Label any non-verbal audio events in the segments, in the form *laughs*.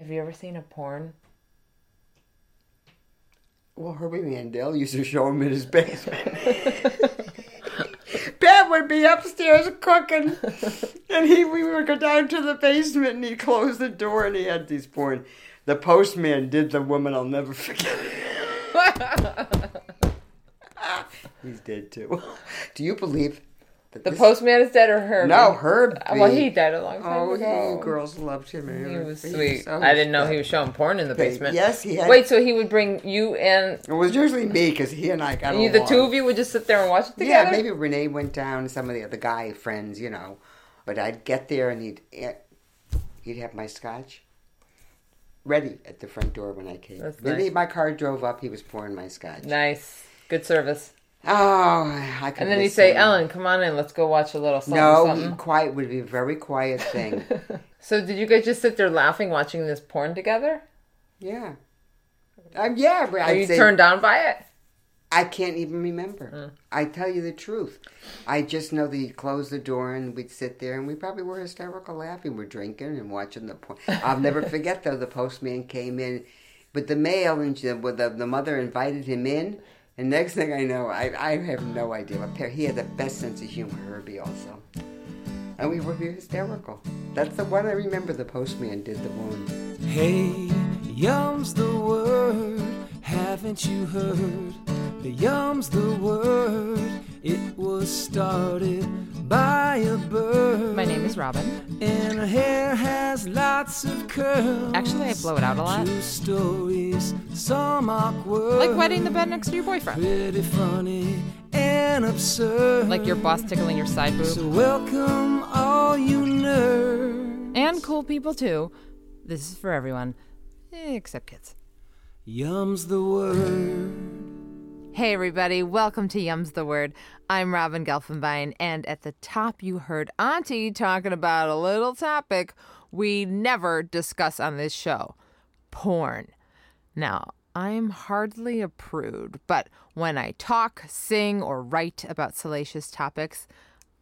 Have you ever seen a porn? Well, Herbie Mandel used to show him in his basement. *laughs* Pat would be upstairs cooking, and he we would go down to the basement, and he closed the door, and he had these porn. The postman did the woman I'll never forget. *laughs* He's dead too. Do you believe The this- postman is dead or Herbie? No, Herb. Well, he died a long time Oh, ago. he, girls loved him. He was He sweet. so I didn't know he was showing porn in the basement. Yes, he had. Wait, so he would bring you and It was usually me because he and I got you, the two of you would just sit there and watch it together? Yeah, maybe Renee went down, some of the other guy friends, you know. But I'd get there and he'd eh, he'd have my scotch ready at the front door when I came. That's nice. my car drove up, he was pouring my scotch. Nice. Good service. Oh, I could And then he'd say. Ellen, come on in. Let's go watch a little something. No, something. quiet would be a very quiet thing. *laughs* So did you guys just sit there laughing watching this porn together? yeah. Um, yeah, Are I'd you say, turned on by it? I can't even remember. Mm. I tell you the truth. I just know that he closed the door and we'd sit there and we probably were hysterical laughing. We're drinking and watching the porn. I'll never forget though, the postman came in with the mail and the, the mother invited him in. And next thing I know, I, I have no idea. What pair, he had the best sense of humor, Herbie also. And we were hysterical. That's the one I remember the postman did the one. Hey, yum's the word, haven't you heard? The yum's the word, it was started by a bird. My name is Robin. And her hair has lots of curls. Actually, I blow it out a lot. True stories, some awkward. Like wetting the bed next to your boyfriend. Pretty funny and absurd. Like your boss tickling your side boob. So welcome all you nerds. And cool people too. This is for everyone, except kids. Yum's the word. Hey everybody, welcome to Yums the Word. I'm Robin Gelfenbein, and at the top you heard Auntie talking about a little topic we never discuss on this show porn. Now, I'm hardly a prude, but when I talk, sing, or write about salacious topics,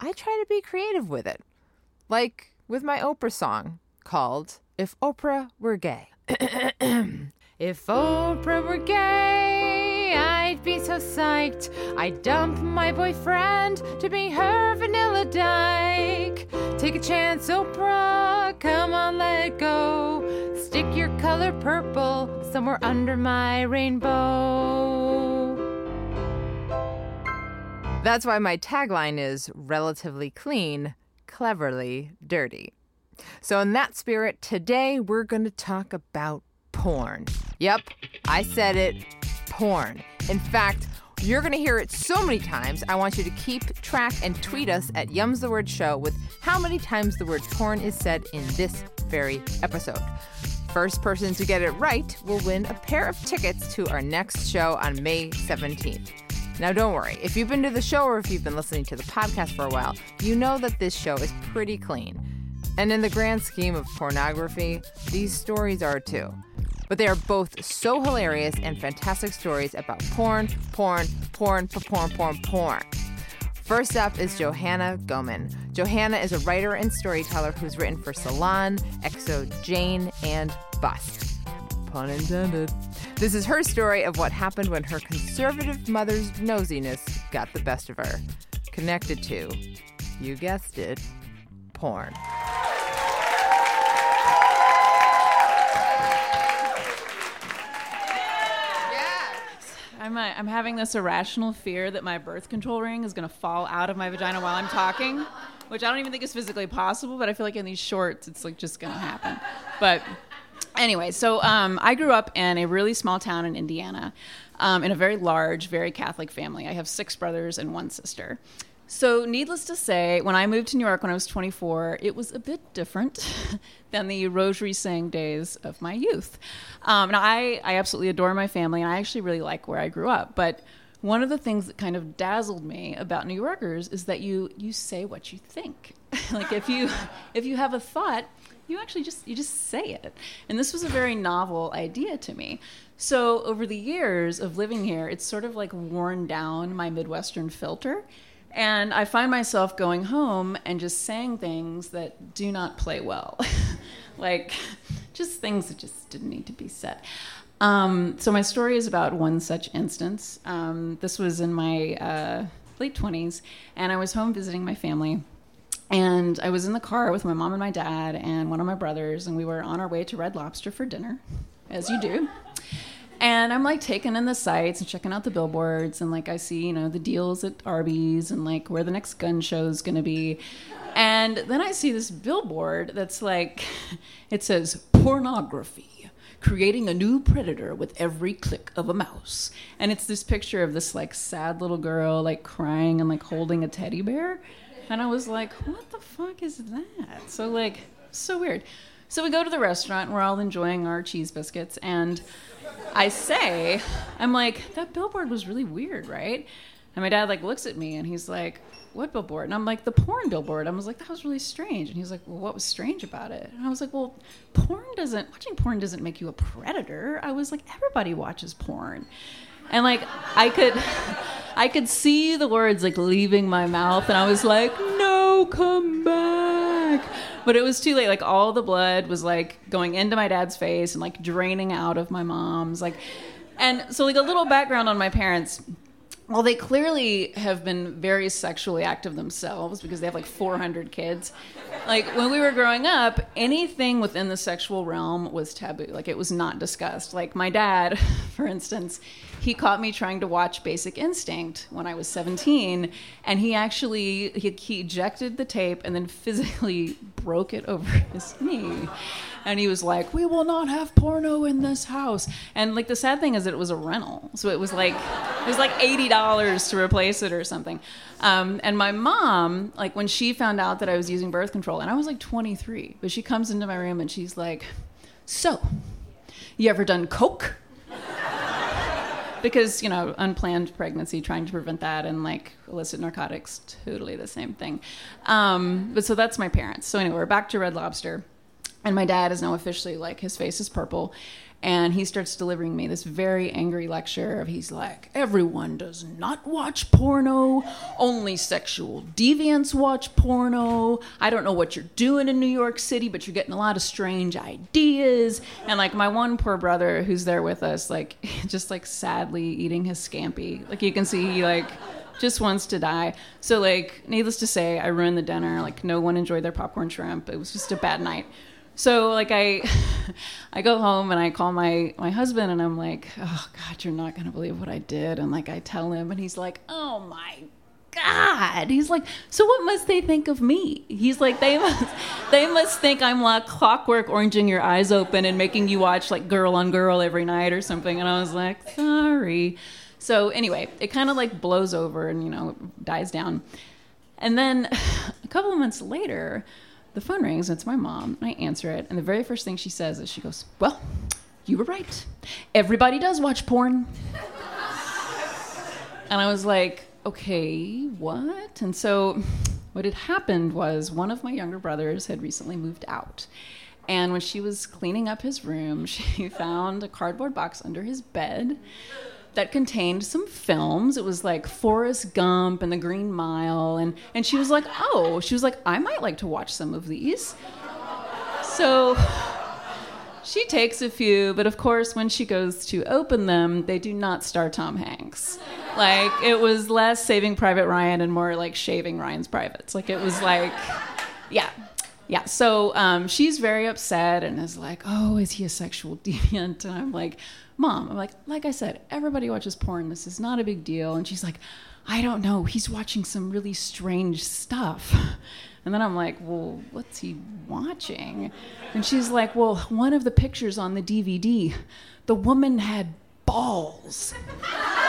I try to be creative with it. Like with my Oprah song called If Oprah Were Gay. *clears throat* if Oprah were gay, I'd be so psyched. I'd dump my boyfriend to be her vanilla dyke. Take a chance, Oprah, come on, let go. Stick your color purple somewhere under my rainbow. That's why my tagline is relatively clean, cleverly dirty. So, in that spirit, today we're going to talk about porn. Yep, I said it porn. In fact, you're going to hear it so many times, I want you to keep track and tweet us at Yums the Word Show with how many times the word porn is said in this very episode. First person to get it right will win a pair of tickets to our next show on May 17th. Now, don't worry, if you've been to the show or if you've been listening to the podcast for a while, you know that this show is pretty clean. And in the grand scheme of pornography, these stories are too. But they are both so hilarious and fantastic stories about porn, porn, porn, porn, porn, porn. First up is Johanna Gohmann. Johanna is a writer and storyteller who's written for Salon, EXO, Jane, and Bust. Pun intended. This is her story of what happened when her conservative mother's nosiness got the best of her. Connected to, you guessed it, porn. I'm, uh, I'm having this irrational fear that my birth control ring is going to fall out of my vagina while I'm talking, which I don't even think is physically possible, but I feel like in these shorts, it's like just going to happen. But anyway, so um, I grew up in a really small town in Indiana um, in a very large, very Catholic family. I have six brothers and one sister. So, needless to say, when I moved to New York when I was 24, it was a bit different *laughs* than the rosary saying days of my youth. Um, I, I absolutely adore my family, and I actually really like where I grew up. But one of the things that kind of dazzled me about New Yorkers is that you you say what you think. *laughs* like if you *laughs* if you have a thought, you actually just you just say it. And this was a very novel idea to me. So over the years of living here, it's sort of like worn down my Midwestern filter. And I find myself going home and just saying things that do not play well. *laughs* like just things that just didn't need to be said. Um, so my story is about one such instance. Um, this was in my uh, late twenties, and I was home visiting my family. And I was in the car with my mom and my dad and one of my brothers, and we were on our way to Red Lobster for dinner, as you do. And I'm like taking in the sights and checking out the billboards, and like I see, you know, the deals at Arby's and like where the next gun show is going to be. And then I see this billboard that's like, *laughs* it says pornography, creating a new predator with every click of a mouse. And it's this picture of this like sad little girl like crying and like holding a teddy bear. And I was like, what the fuck is that? So, like, so weird. So we go to the restaurant and we're all enjoying our cheese biscuits. And I say, I'm like, that billboard was really weird, right? And my dad, like, looks at me and he's like, what billboard? And I'm like, the porn billboard. I was like, that was really strange. And he's like, well, what was strange about it? And I was like, well, porn doesn't, watching porn doesn't make you a predator. I was like, everybody watches porn. And like, I could. *laughs* I could see the words like leaving my mouth, and I was like, "No, come back!" But it was too late. Like all the blood was like going into my dad's face and like draining out of my mom's. Like, and so like a little background on my parents. Well, they clearly have been very sexually active themselves because they have like 400 kids. Like when we were growing up, anything within the sexual realm was taboo. Like it was not discussed. Like my dad, *laughs* for instance, he caught me trying to watch Basic Instinct when I was 17, and he actually he, he ejected the tape and then physically *laughs* broke it over *laughs* his knee. And he was like, "We will not have porno in this house." And like the sad thing is that it was a rental, so it was like it was like eighty dollars to replace it or something. Um, and my mom, like when she found out that I was using birth control, and I was like 23, but she comes into my room and she's like, "So, you ever done coke?" Because you know unplanned pregnancy trying to prevent that and like illicit narcotics totally the same thing. Um, but so that's my parents. So anyway we're back to red lobster and my dad is now officially like his face is purple and he starts delivering me this very angry lecture of he's like everyone does not watch porno only sexual deviants watch porno i don't know what you're doing in new york city but you're getting a lot of strange ideas and like my one poor brother who's there with us like *laughs* just like sadly eating his scampi like you can see he like just wants to die. So like, needless to say, I ruined the dinner. Like, no one enjoyed their popcorn shrimp. It was just a bad night. So like I, *laughs* I go home and I call my my husband and I'm like, oh God, you're not gonna believe what I did. And like I tell him and he's like, oh my God. He's like, so what must they think of me? He's like, they must, *laughs* they must think I'm like clockwork oranging your eyes open and making you watch like Girl on Girl every night or something. And I was like, sorry. So anyway, it kind of like blows over and you know dies down. And then *sighs* a couple of months later, the phone rings. And it's my mom. And I answer it, and the very first thing she says is, she goes, "Well, you were right. Everybody does watch porn." and I was like, "Okay, what?" And so, what had happened was one of my younger brothers had recently moved out. And when she was cleaning up his room, *laughs* she found a cardboard box under his bed that contained some films. It was like Forrest Gump and The Green Mile, and and she was like, "Oh, she was like, I might like to watch some of these." So she takes a few, but of course, when she goes to open them, they do not star Tom Hanks. Like it was less Saving Private Ryan and more like Shaving Ryan's Privates. Like it was like, yeah, yeah. So um, she's very upset and is like, "Oh, is he a sexual *laughs* deviant?" And I'm like, "Mom, I'm like, like I said, everybody watches porn. This is not a big deal." And she's like, "I don't know. He's watching some really strange stuff." *laughs* And then I'm like, "Well, what's he watching?" And she's like, "Well, one of the pictures on the DVD, the woman had balls." *laughs*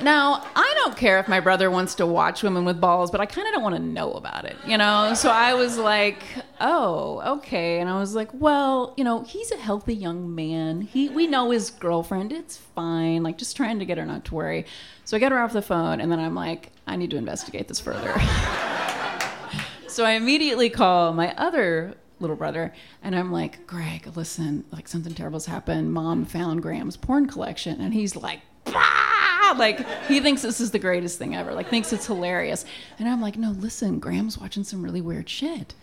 Now, I don't care if my brother wants to watch women with balls, but I kind of don't want to know about it, you know? So I was like, oh, okay. And I was like, well, you know, he's a healthy young man. He, we know his girlfriend. It's fine. Like, just trying to get her not to worry. So I get her off the phone, and then I'm like, I need to investigate this further. *laughs* so I immediately call my other little brother and i'm like greg listen like something terrible's happened mom found graham's porn collection and he's like bah! like he thinks this is the greatest thing ever like thinks it's hilarious and i'm like no listen graham's watching some really weird shit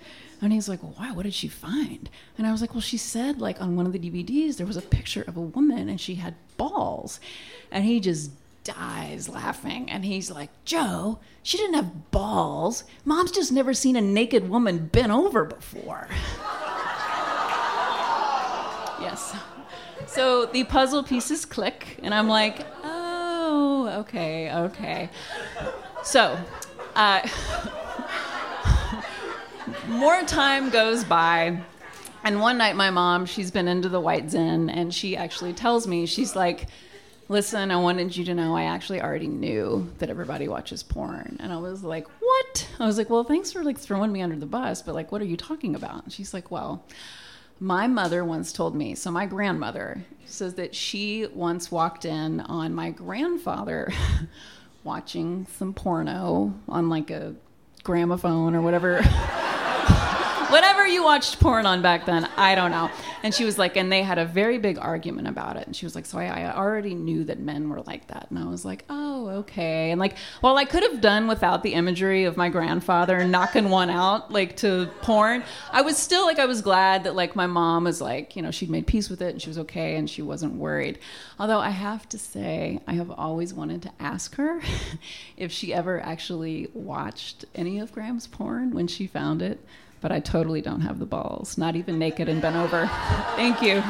And he's like, well, why? What did she find? And I was like, well, she said like on one of the DVDs there was a picture of a woman and she had balls. And he just dies laughing. And he's like, Joe, she didn't have balls. Mom's just never seen a naked woman bent over before. *laughs* yes. So the puzzle pieces click, and I'm like, oh, okay, okay. So, uh, *laughs* more time goes by. And one night, my mom, she's been into the White Zin, and she actually tells me, she's like, Listen, I wanted you to know I actually already knew that everybody watches porn. And I was like, What? I was like, Well, thanks for like throwing me under the bus, but like, what are you talking about? And she's like, Well, my mother once told me, so my grandmother says that she once walked in on my grandfather *laughs* watching some porno on like a gramophone or whatever. *laughs* whatever you watched porn on back then, I don't know. And she was like, and they had a very big argument about it. And she was like, so I, I already knew that men were like that. And I was like, oh, okay. And like, well, I could have done without the imagery of my grandfather knocking one out like to porn. I was still like, I was glad that like my mom was like, you know, she'd made peace with it and she was okay and she wasn't worried. Although I have to say, I have always wanted to ask her *laughs* if she ever actually watched any of Graham's porn when she found it but I totally don't have the balls, not even naked and bent over. Thank you.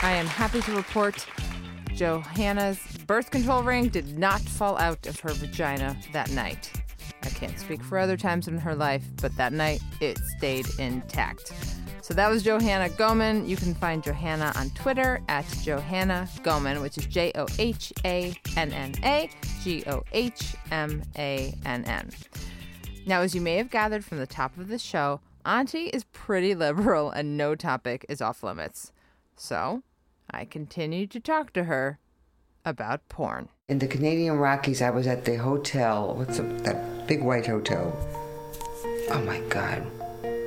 I am happy to report Johanna's birth control ring did not fall out of her vagina that night. I can't speak for other times in her life, but that night it stayed intact. So that was Johanna Gohmann. You can find Johanna on Twitter at Johanna Gohmann, which is J O H A N N A G O H M A N N. Now, as you may have gathered from the top of the show, Auntie is pretty liberal and no topic is off limits. So I continued to talk to her about porn. In the Canadian Rockies, I was at the hotel. What's the, that big white hotel? Oh my God.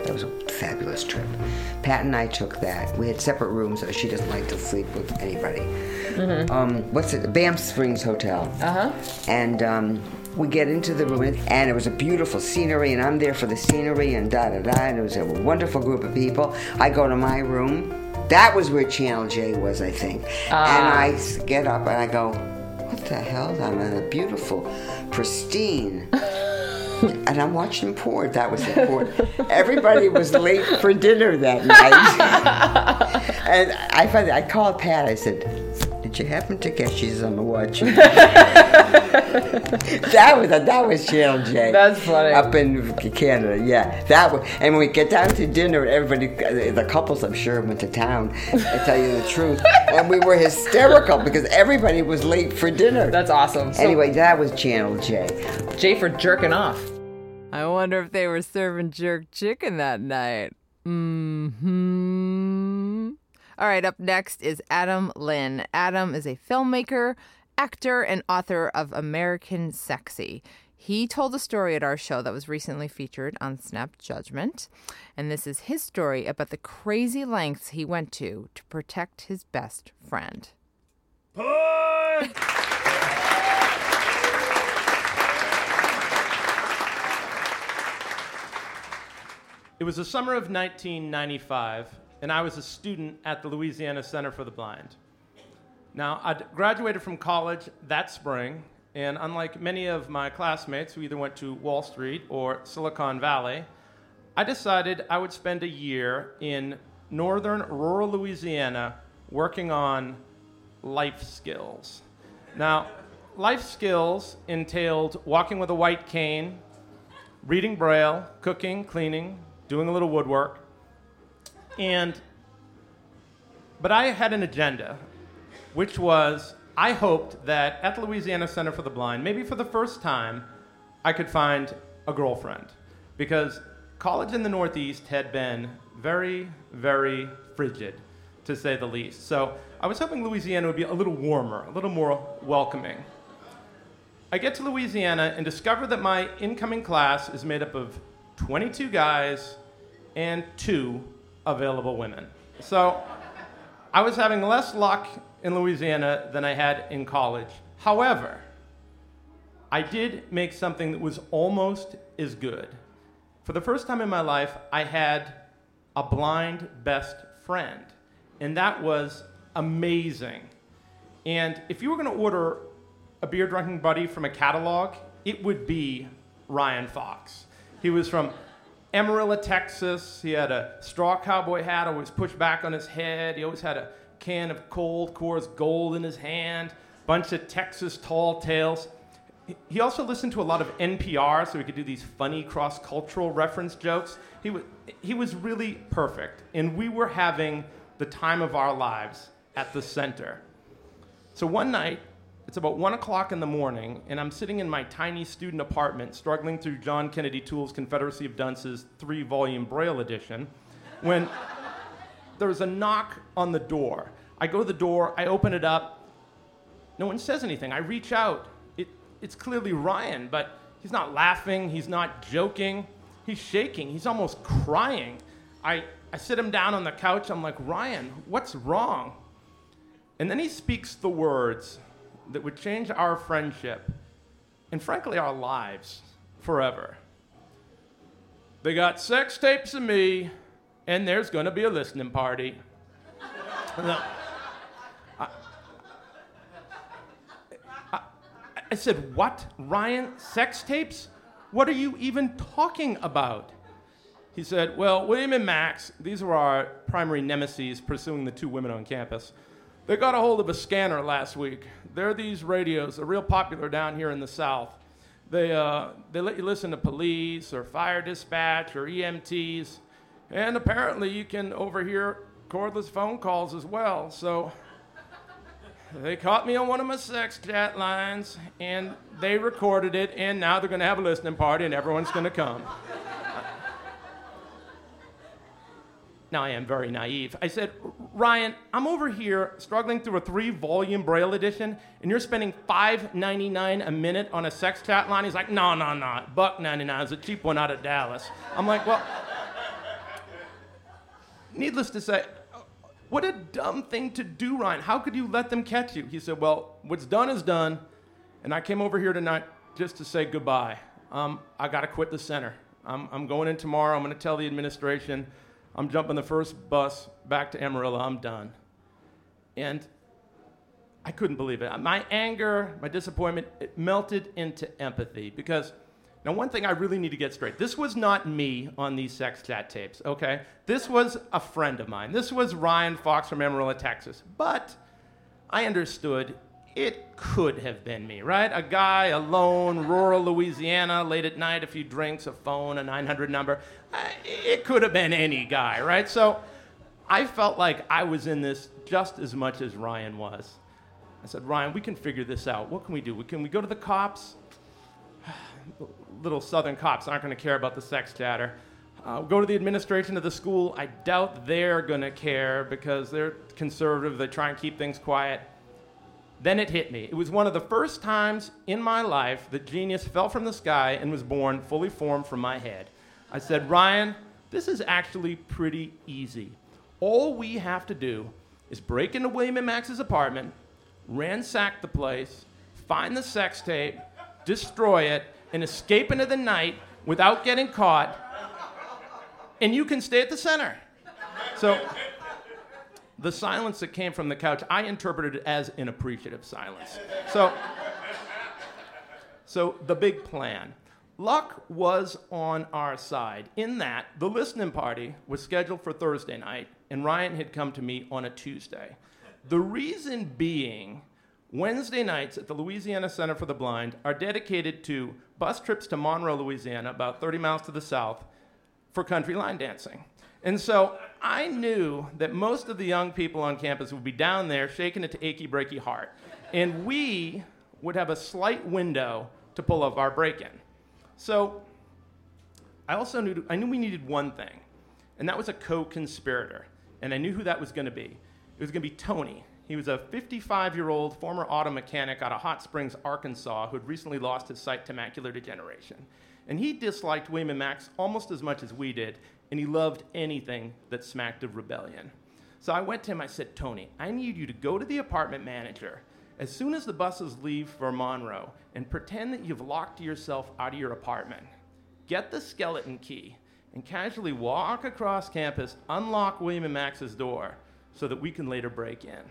That was a fabulous trip. Pat and I took that. We had separate rooms. So she doesn't like to sleep with anybody. Um, what's it? Banff Springs Hotel. Uh huh. And um, we get into the room, and it was a beautiful scenery, and I'm there for the scenery, and da da da. And it was a wonderful group of people. I go to my room. That was where Channel J was, I think. And I get up and I go, what the hell? I'm in a beautiful, pristine. And I'm watching porn. That was the porn. Everybody was late for dinner that night. *laughs* and I I called Pat. I said, "Did you happen to guess she's on the watch?" *laughs* *laughs* that was a, that was Channel J. That's funny. Up in Canada, yeah. That was, and when we get down to dinner, everybody, the couples, I'm sure, went to town. I tell you the truth, *laughs* and we were hysterical because everybody was late for dinner. That's awesome. So, anyway, that was Channel J. Jay for jerking off. I wonder if they were serving jerk chicken that night. Hmm. All right, up next is Adam Linn. Adam is a filmmaker, actor, and author of American Sexy. He told a story at our show that was recently featured on Snap Judgment. And this is his story about the crazy lengths he went to to protect his best friend. It was the summer of 1995, and I was a student at the Louisiana Center for the Blind. Now, I graduated from college that spring, and unlike many of my classmates who either went to Wall Street or Silicon Valley, I decided I would spend a year in northern rural Louisiana working on life skills. Now, life skills entailed walking with a white cane, reading Braille, cooking, cleaning, doing a little woodwork. And but I had an agenda, which was I hoped that at the Louisiana Center for the Blind, maybe for the first time, I could find a girlfriend. Because college in the Northeast had been very, very frigid, to say the least. So I was hoping Louisiana would be a little warmer, a little more welcoming. I get to Louisiana and discover that my incoming class is made up of 22 guys and two available women. So I was having less luck in Louisiana than I had in college. However, I did make something that was almost as good. For the first time in my life, I had a blind best friend, and that was amazing. And if you were going to order a beer drinking buddy from a catalog, it would be Ryan Fox. He was from Amarillo, Texas. He had a straw cowboy hat always pushed back on his head. He always had a can of cold Coors Gold in his hand, bunch of Texas tall tales. He also listened to a lot of NPR so he could do these funny cross cultural reference jokes. He was, he was really perfect, and we were having the time of our lives at the center. So one night, it's about one o'clock in the morning, and I'm sitting in my tiny student apartment, struggling through John Kennedy Toole's Confederacy of Dunces three volume Braille edition, when there's a knock on the door. I go to the door, I open it up. No one says anything. I reach out. It, it's clearly Ryan, but he's not laughing, he's not joking, he's shaking, he's almost crying. I, I sit him down on the couch. I'm like, Ryan, what's wrong? And then he speaks the words that would change our friendship and, frankly, our lives forever. They got sex tapes of me, and there's going to be a listening party. no. I, I, I said, What? Ryan? Sex tapes? What are you even talking about? He said, Well, William and Max, these were our primary nemesis pursuing the two women on campus. They got a hold of a scanner last week. They're these radios, they're real popular down here in the South. They, uh, they let you listen to police or fire dispatch or EMTs. And apparently you can overhear cordless phone calls as well. So they caught me on one of my sex chat lines and they recorded it, and now they're going to have a listening party and everyone's going to come. Now, I am very naive. I said, Ryan, I'm over here struggling through a three volume Braille edition, and you're spending $5.99 a minute on a sex chat line. He's like, no, no, no. Buck 99 is a cheap one out of Dallas. I'm like, well, needless to say, what a dumb thing to do, Ryan. How could you let them catch you? He said, well, what's done is done, and I came over here tonight just to say goodbye. Um, I got to quit the center. I'm, I'm going in tomorrow. I'm going to tell the administration. I'm jumping the first bus back to Amarillo. I'm done. And I couldn't believe it. My anger, my disappointment, it melted into empathy because now one thing I really need to get straight. This was not me on these sex chat tapes, okay? This was a friend of mine. This was Ryan Fox from Amarillo, Texas. But I understood it could have been me, right? A guy alone, rural Louisiana, late at night, a few drinks, a phone, a 900 number. Uh, It could have been any guy, right? So I felt like I was in this just as much as Ryan was. I said, Ryan, we can figure this out. What can we do? Can we go to the cops? Little southern cops aren't going to care about the sex chatter. Uh, go to the administration of the school. I doubt they're going to care because they're conservative. They try and keep things quiet. Then it hit me. It was one of the first times in my life that genius fell from the sky and was born fully formed from my head. I said, Ryan, this is actually pretty easy. All we have to do is break into William and Max's apartment, ransack the place, find the sex tape, destroy it, and escape into the night without getting caught, and you can stay at the center. So the silence that came from the couch, I interpreted it as an appreciative silence. So, so the big plan. Luck was on our side in that the listening party was scheduled for Thursday night, and Ryan had come to me on a Tuesday. The reason being, Wednesday nights at the Louisiana Center for the Blind are dedicated to bus trips to Monroe, Louisiana, about 30 miles to the south, for country line dancing. And so I knew that most of the young people on campus would be down there shaking it to achy breaky heart. And we would have a slight window to pull off our break in. So I also knew I knew we needed one thing, and that was a co-conspirator. And I knew who that was going to be. It was going to be Tony. He was a 55-year-old former auto mechanic out of Hot Springs, Arkansas, who had recently lost his sight to macular degeneration. And he disliked William and Max almost as much as we did, and he loved anything that smacked of rebellion. So I went to him, I said, Tony, I need you to go to the apartment manager as soon as the buses leave for Monroe, and pretend that you've locked yourself out of your apartment. Get the skeleton key and casually walk across campus, unlock William and Max's door so that we can later break in.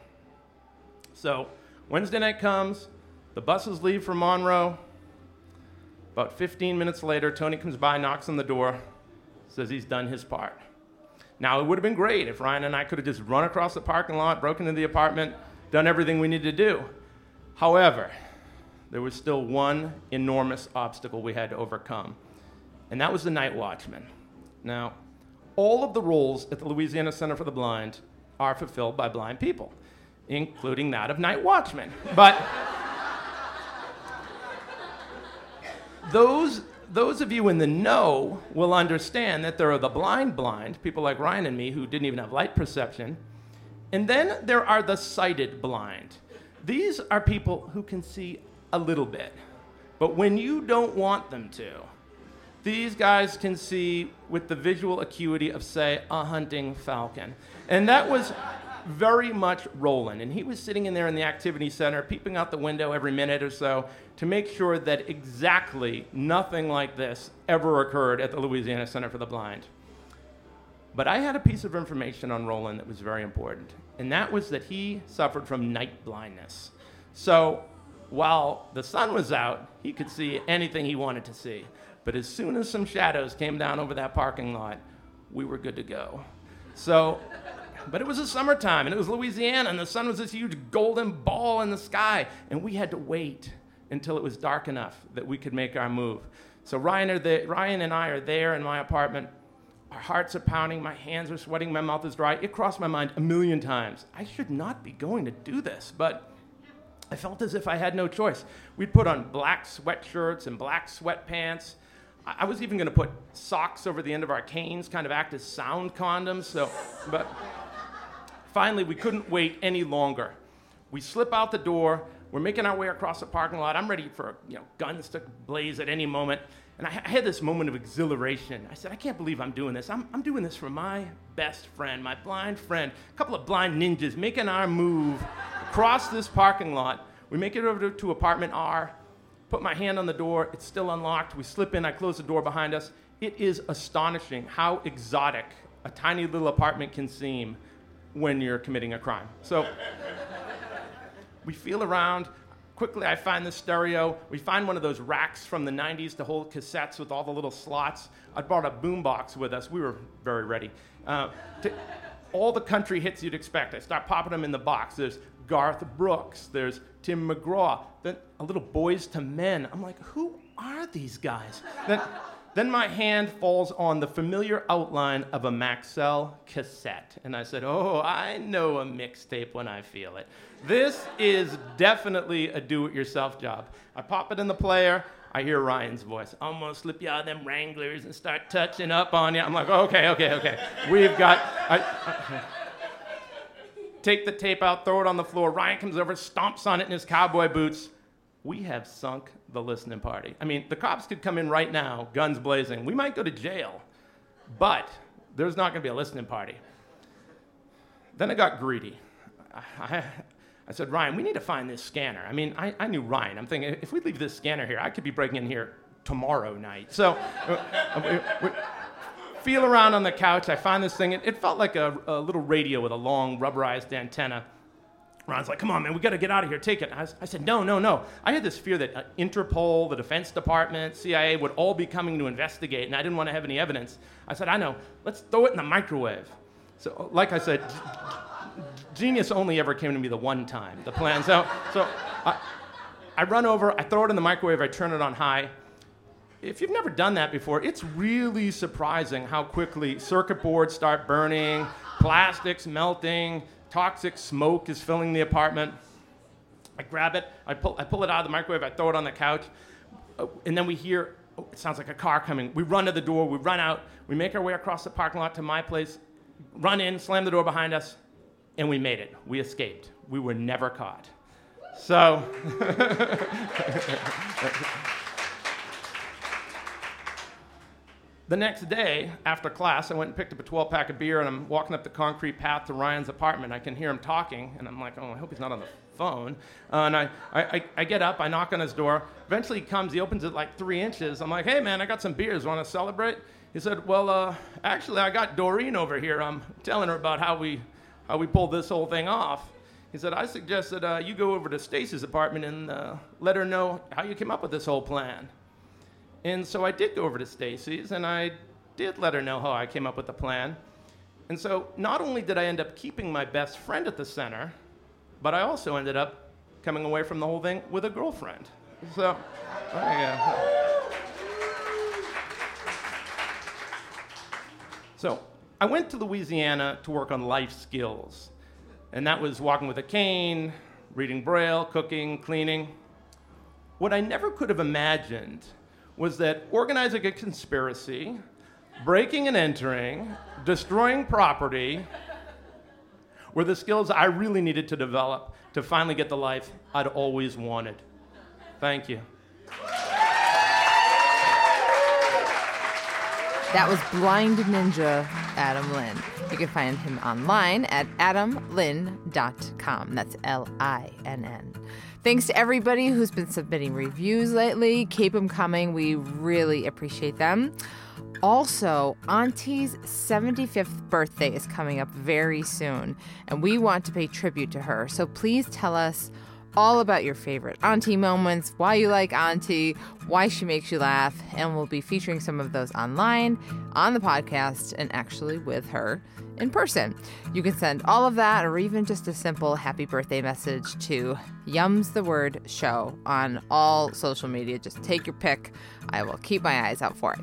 So, Wednesday night comes, the buses leave for Monroe. About 15 minutes later, Tony comes by, knocks on the door, says he's done his part. Now, it would have been great if Ryan and I could have just run across the parking lot, broken into the apartment, done everything we needed to do. However, there was still one enormous obstacle we had to overcome, and that was the night watchman. Now, all of the roles at the Louisiana Center for the Blind are fulfilled by blind people, including that of night watchman. But those, those of you in the know will understand that there are the blind blind, people like Ryan and me who didn't even have light perception. And then there are the sighted blind. These are people who can see a little bit, but when you don't want them to, these guys can see with the visual acuity of, say, a hunting falcon. And that was very much Roland. And he was sitting in there in the activity center, peeping out the window every minute or so to make sure that exactly nothing like this ever occurred at the Louisiana Center for the Blind. But I had a piece of information on Roland that was very important, and that was that he suffered from night blindness. So while the sun was out, he could see anything he wanted to see. But as soon as some shadows came down over that parking lot, we were good to go. So, but it was the summertime and it was Louisiana and the sun was this huge golden ball in the sky and we had to wait until it was dark enough that we could make our move. So Ryan, Ryan and I are there in my apartment. Our hearts are pounding, my hands are sweating, my mouth is dry. It crossed my mind a million times. I should not be going to do this, but I felt as if I had no choice. We'd put on black sweatshirts and black sweatpants. I I was even going to put socks over the end of our canes, kind of act as sound condoms. So, but finally, we couldn't wait any longer. We slip out the door. We're making our way across the parking lot. I'm ready for you know guns to blaze at any moment. And I, had this moment of exhilaration. I said, I can't believe I'm doing this. I'm, I'm doing this for my best friend, my blind friend, a couple of blind ninjas making our move across this parking lot. We make it over to, to apartment R put my hand on the door. It's still unlocked. We slip in. I close the door behind us. It is astonishing how exotic a tiny little apartment can seem when you're committing a crime. So we feel around. Quickly, I find the stereo. We find one of those racks from the 90s to hold cassettes with all the little slots. I brought a boombox with us. We were very ready. Uh, to, all the country hits you'd expect. I start popping them in the box. There's Garth Brooks. There's Tim McGraw. Then a little Boyz II Men. I'm like, who are these guys? Then, then my hand falls on the familiar outline of a Maxell cassette. And I said, Oh, I know a mixtape when I feel it. This is definitely a do it yourself job. I pop it in the player. I hear Ryan's voice. I'm gonna slip of them Wranglers and start touching up on you. I'm like, okay, okay, okay. We've got. I, I, take the tape out, throw it on the floor. Ryan comes over, stomps on it in his cowboy boots. We have sunk the listening party. I mean, the cops could come in right now, guns blazing. We might go to jail, but there's not going to be a listening party. Then I got greedy. I, I said, Ryan, we need to find this scanner. I mean, I, I knew Ryan. I'm thinking, if we leave this scanner here, I could be breaking in here tomorrow night. So, uh, feel around on the couch. I find this thing. It, it felt like a, a, little radio with a long rubberized antenna. Ron's like, come on, man, we got to get out of here. Take it. I, I, said, no, no, no. I had this fear that uh, Interpol, the Defense Department, CIA would all be coming to investigate, and I didn't want to have any evidence. I said, I know. Let's throw it in the microwave. So, like I said, genius only ever came to me the one time, the plan. So, so I, I run over, I throw it in the microwave, I turn it on high if you've never done that before, it's really surprising how quickly circuit boards start burning, plastics melting, toxic smoke is filling the apartment. I grab it, I pull, I pull it out of the microwave, I throw it on the couch, uh, and then we hear, oh, it sounds like a car coming. We run to the door, we run out, we make our way across the parking lot to my place, run in, slam the door behind us, and we made it. We escaped. We were never caught. So. *laughs* The next day, after class, I went and picked up a 12 pack of beer and I'm walking up the concrete path to Ryan's apartment. I can hear him talking, and I'm like, oh, I hope he's not on the phone. Uh, and I, I, I, get up, I knock on his door. Eventually he comes, he opens it like three inches. I'm like, hey man, I got some beers, want to celebrate? He said, well, uh, actually, I got Doreen over here. I'm telling her about how we, how we pulled this whole thing off. He said, I suggest that uh, you go over to Stacy's apartment and uh, let her know how you came up with this whole plan. And so I did go over to Stacy's and I did let her know how I came up with the plan. And so not only did I end up keeping my best friend at the center, but I also ended up coming away from the whole thing with a girlfriend. So. So, I went to Louisiana to work on life skills. And that was walking with a cane, reading Braille, cooking, cleaning. What I never could have imagined was that organizing a conspiracy, breaking and entering, destroying property were the skills I really needed to develop to finally get the life I'd always wanted. Thank you. That was Blind Ninja Adam Linn. You can find him online at adamlinn.com. That's L I N N. Thanks to everybody who's been submitting reviews lately. Keep them coming. We really appreciate them. Also, Auntie's 75th birthday is coming up very soon, and we want to pay tribute to her. So please tell us all about your favorite Auntie moments, why you like Auntie, why she makes you laugh, and we'll be featuring some of those online, on the podcast, and actually with her in person. You can send all of that or even just a simple happy birthday message to Yums the Word Show on all social media. Just take your pick. I will keep my eyes out for it.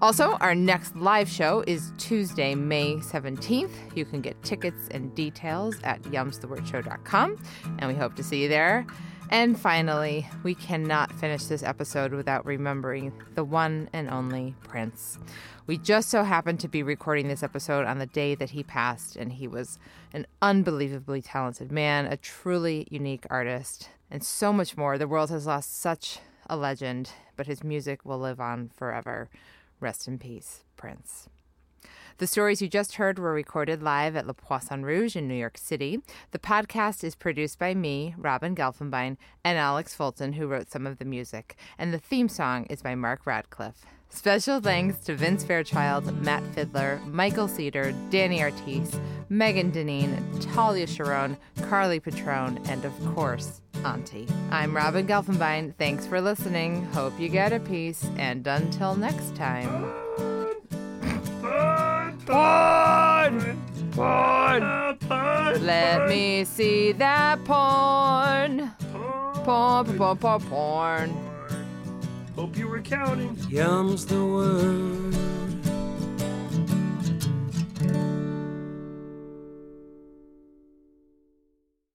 Also, our next live show is Tuesday, May 17th. You can get tickets and details at yumsthewordshow.com, and we hope to see you there. And finally, we cannot finish this episode without remembering the one and only Prince. We just so happened to be recording this episode on the day that he passed, and he was an unbelievably talented man, a truly unique artist, and so much more. The world has lost such a legend, but his music will live on forever. Rest in peace, Prince. The stories you just heard were recorded live at Le Poisson Rouge in New York City. The podcast is produced by me, Robin Gelfenbein, and Alex Fulton, who wrote some of the music. And the theme song is by Mark Radcliffe. Special thanks to Vince Fairchild, Matt Fiddler, Michael Cedar, Danny Artis, Megan Deneen, Talia Sharon, Carly Patrone, and of course, Auntie. I'm Robin Gelfenbein. Thanks for listening. Hope you get a piece. And until next time. Porn! Porn! Let me see that porn. Porn, porn, porn, porn. Hope you were counting. Yum's the word.